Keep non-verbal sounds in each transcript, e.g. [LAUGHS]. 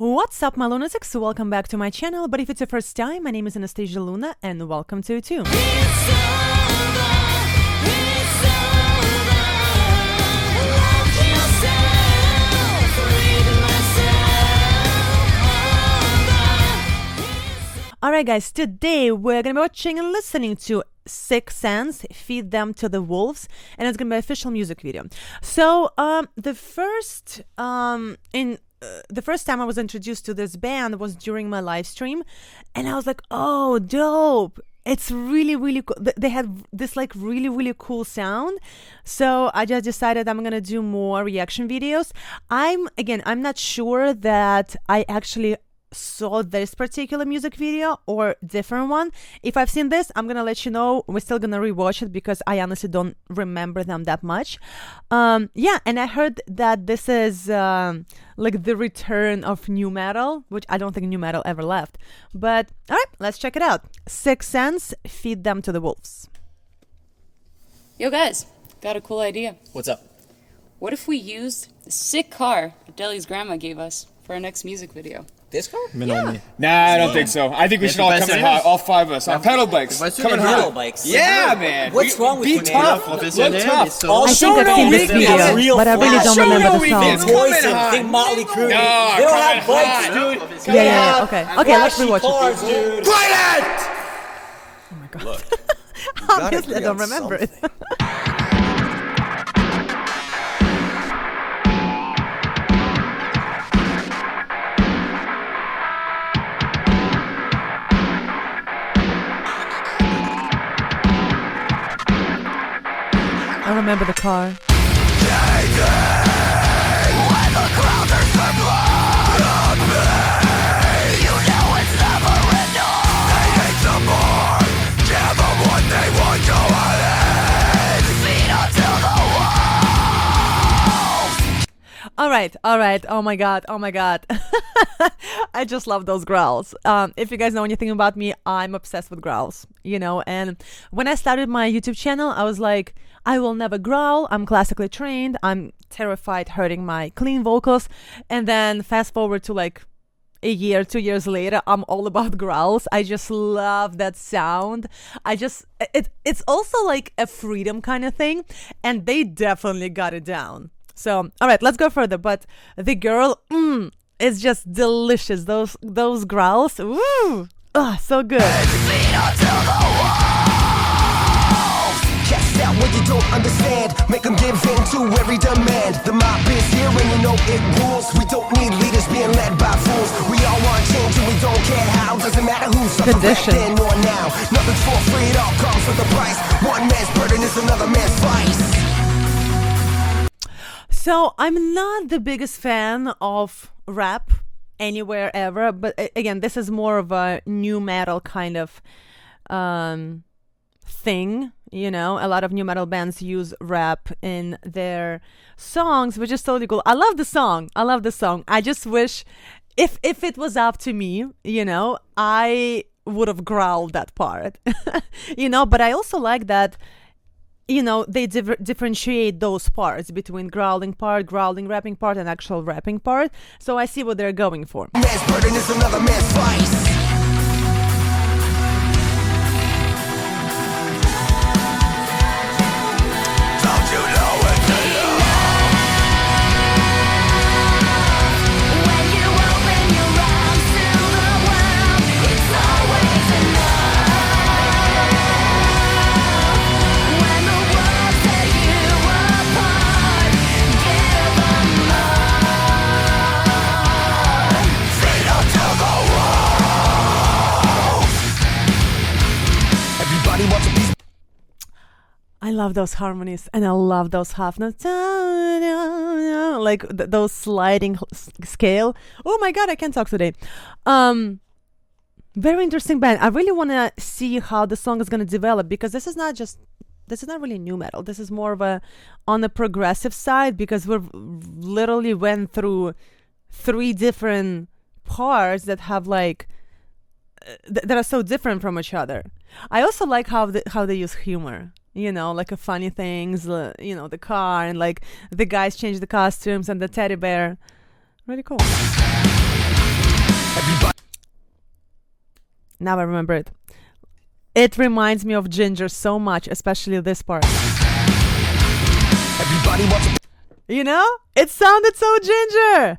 What's up, my lunatics? Welcome back to my channel. But if it's your first time, my name is Anastasia Luna, and welcome to it too. Alright, guys, today we're gonna be watching and listening to Sicksense Feed Them to the Wolves, and it's gonna be official music video. So, um, the first, um, in uh, the first time I was introduced to this band was during my live stream, and I was like, oh, dope. It's really, really cool. They had this like really, really cool sound. So I just decided I'm gonna do more reaction videos. I'm, again, I'm not sure that I actually saw this particular music video or different one. If i've seen this i'm gonna let you know. We're still gonna rewatch it because i honestly don't remember them that much. Um yeah and i heard that this is um like the return of nu metal which i don't think nu metal ever left. But all right let's check it out. Sicksense feed them to the wolves. Yo, guys, got a cool idea. What's up? What if we used the sick car Deli's grandma gave us for our next music video? This car? Nah, I don't think so. I think we Yeah, should all come in professor. hot, all five of us, on pedal bikes. Coming pedal hot. bikes. Yeah, man. What's We- wrong with be you, man? tough. Look, Look tough. All i think show i've no seen this weakness. video real but i really flash. don't Show remember no the weakness. song Come in hot. think Motley Crue. No, they don't have bikes, hot. dude. Yeah, yeah, yeah, okay. Okay, let's rewatch it. cars, dude. Quiet! Oh [LAUGHS] obviously i don't remember it [LAUGHS] remember the car. All right, all right. Oh my god, oh my god. [LAUGHS] I just love those growls. Um, if you guys know anything about me, I'm obsessed with growls, you know. And when I started my YouTube channel, I was like, I will never growl. I'm classically trained. I'm terrified hurting my clean vocals. And then fast forward to like a year, two years later, I'm all about growls. I just love that sound. I just it it's also like a freedom kind of thing, and they definitely got it down. So all right, let's go further. But the girl, mm, is just delicious. Those those growls, woo, ah, so good. What you don't understand. Make them give in to every demand. The mob is here and you know it rules. We don't need leaders being led by fools. We all want change and we don't care how. Doesn't matter who's then or now. Nothing's for free, it all comes with a price. One man's burden is another man's vice. So I'm not the biggest fan of rap anywhere ever, but again, this is more of a nu metal kind of um, thing. You know, a lot of nu metal bands use rap in their songs, which is totally cool. I love the song. I love the song. I just wish if if it was up to me, you know, I would have growled that part. [LAUGHS] you know, but I also like that you know they differ- differentiate those parts between growling part growling rapping part and actual rapping part. So i see what they're going for love those harmonies and i love those half notes. Like th- those sliding scale. Oh my god i can't talk today. Um very interesting band. I really want to see how the song is going to develop because this is not just this is not really nu metal. This is more of a on the progressive side because we've literally went through three different parts that have like uh, th- that are so different from each other. I also like how the, how they use humor. You know, like a funny things, uh, you know, the car and like the guys change the costumes and the teddy bear. Really cool. Now I remember it. It reminds me of Jinjer so much, especially this part. Everybody You know? It sounded so Jinjer.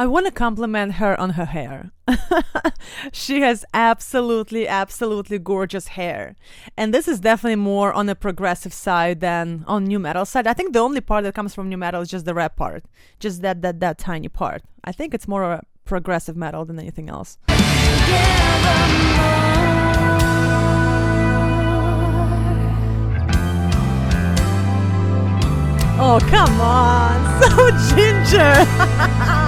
I want to compliment her on her hair. [LAUGHS] she has absolutely, absolutely gorgeous hair. And this is definitely more on the progressive side than on nu metal side. I think the only part that comes from nu metal is just the rap part. Just that that that tiny part. I think it's more a progressive metal than anything else. Oh, come on. [LAUGHS] So Jinjer. [LAUGHS]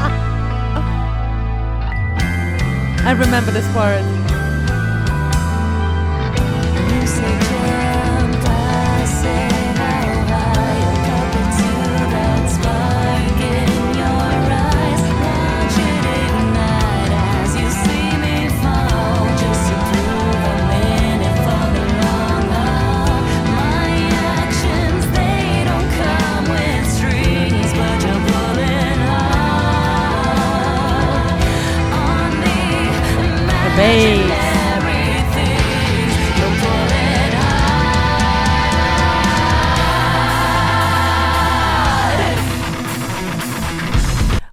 I remember this part.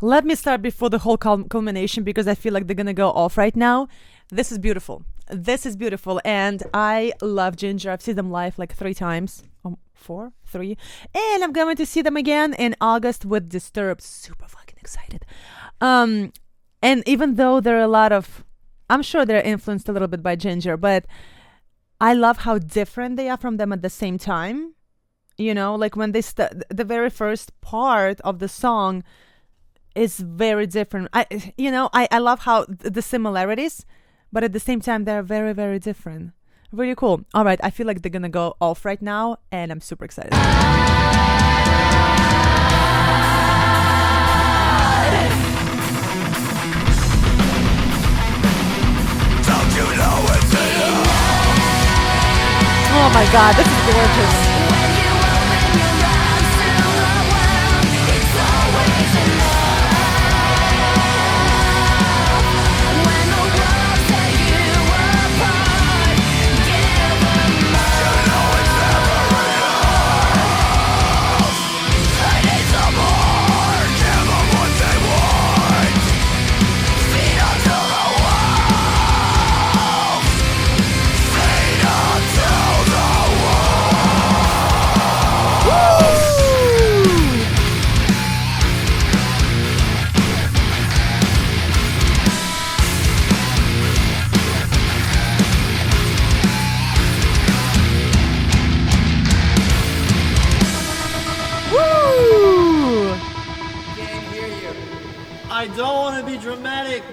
Let me start before the whole culmination because I feel like they're gonna go off right now. This is beautiful. This is beautiful, and I love Jinjer. I've seen them live like three times. Um, four, three, and I'm going to see them again in August with Disturbed. Super fucking excited. Um, and even though there are a lot of, I'm sure they're influenced a little bit by Jinjer, but I love how different they are from them at the same time. You know, like when they st- the very first part of the song is very different. I, you know, I, I love how th- the similarities, but at the same time they're very very different. Really cool. All right, I feel like they're gonna go off right now, and I'm super excited. Don't you know what to do? Oh my god, this is gorgeous.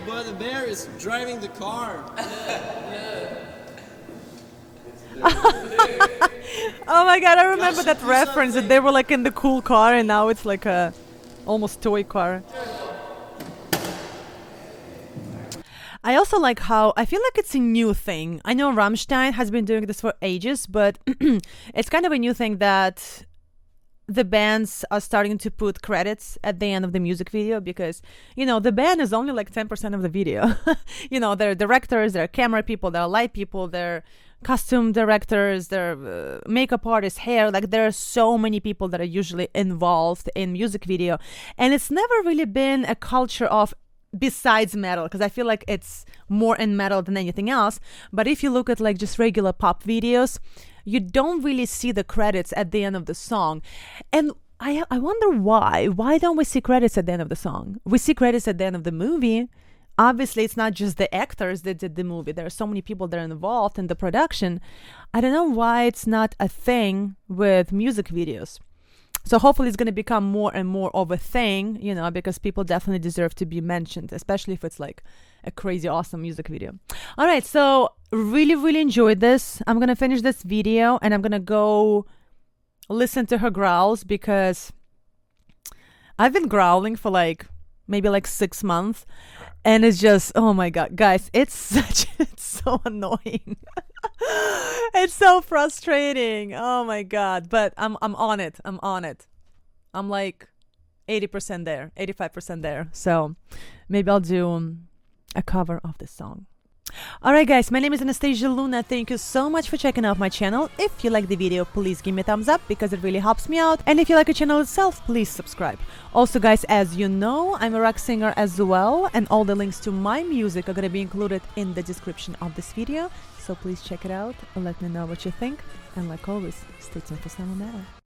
But the bear is driving the car. [LAUGHS] Oh my god, I remember that reference that they were like in the cool car, and now it's like a almost toy car. I also like how I feel like it's a new thing. I know Rammstein has been doing this for ages, but [CLEARS THROAT] it's kind of a new thing that the bands are starting to put credits at the end of the music video because you know the band is only like 10% of the video. [LAUGHS] You know they're directors they're camera people they're light people they're costume directors they're uh, makeup artists hair. Like there are so many people that are usually involved in music video. And it's never really been a culture of besides metal because i feel like it's more in metal than anything else. But if you look at like just regular pop videos you don't really see the credits at the end of the song and I I wonder why. Why don't we see credits at the end of the song? We see credits at the end of the movie. Obviously, it's not just the actors that did the movie. There are so many people that are involved in the production. I don't know why it's not a thing with music videos. So hopefully it's going to become more and more of a thing, you know, because people definitely deserve to be mentioned, especially if it's like a crazy awesome music video. All right, so really really enjoyed this. I'm going to finish this video and I'm going to go listen to her growls because I've been growling for like maybe like 6 months and it's just oh my god, guys, it's [LAUGHS] such it's so annoying. [LAUGHS] [GASPS] it's so frustrating. Oh my god, but I'm I'm on it. I'm on it. I'm like 80% there, 85% there. So maybe I'll do um, a cover of this song. Alright guys, my name is Anastasia Luna. Thank you so much for checking out my channel. If you like the video, please give me a thumbs up because it really helps me out. And if you like the channel itself, please subscribe. Also guys, as you know, I'm a rock singer as well and all the links to my music are to be included in the description of this video. So please check it out let me know what you think. And like always, stay tuned for some more.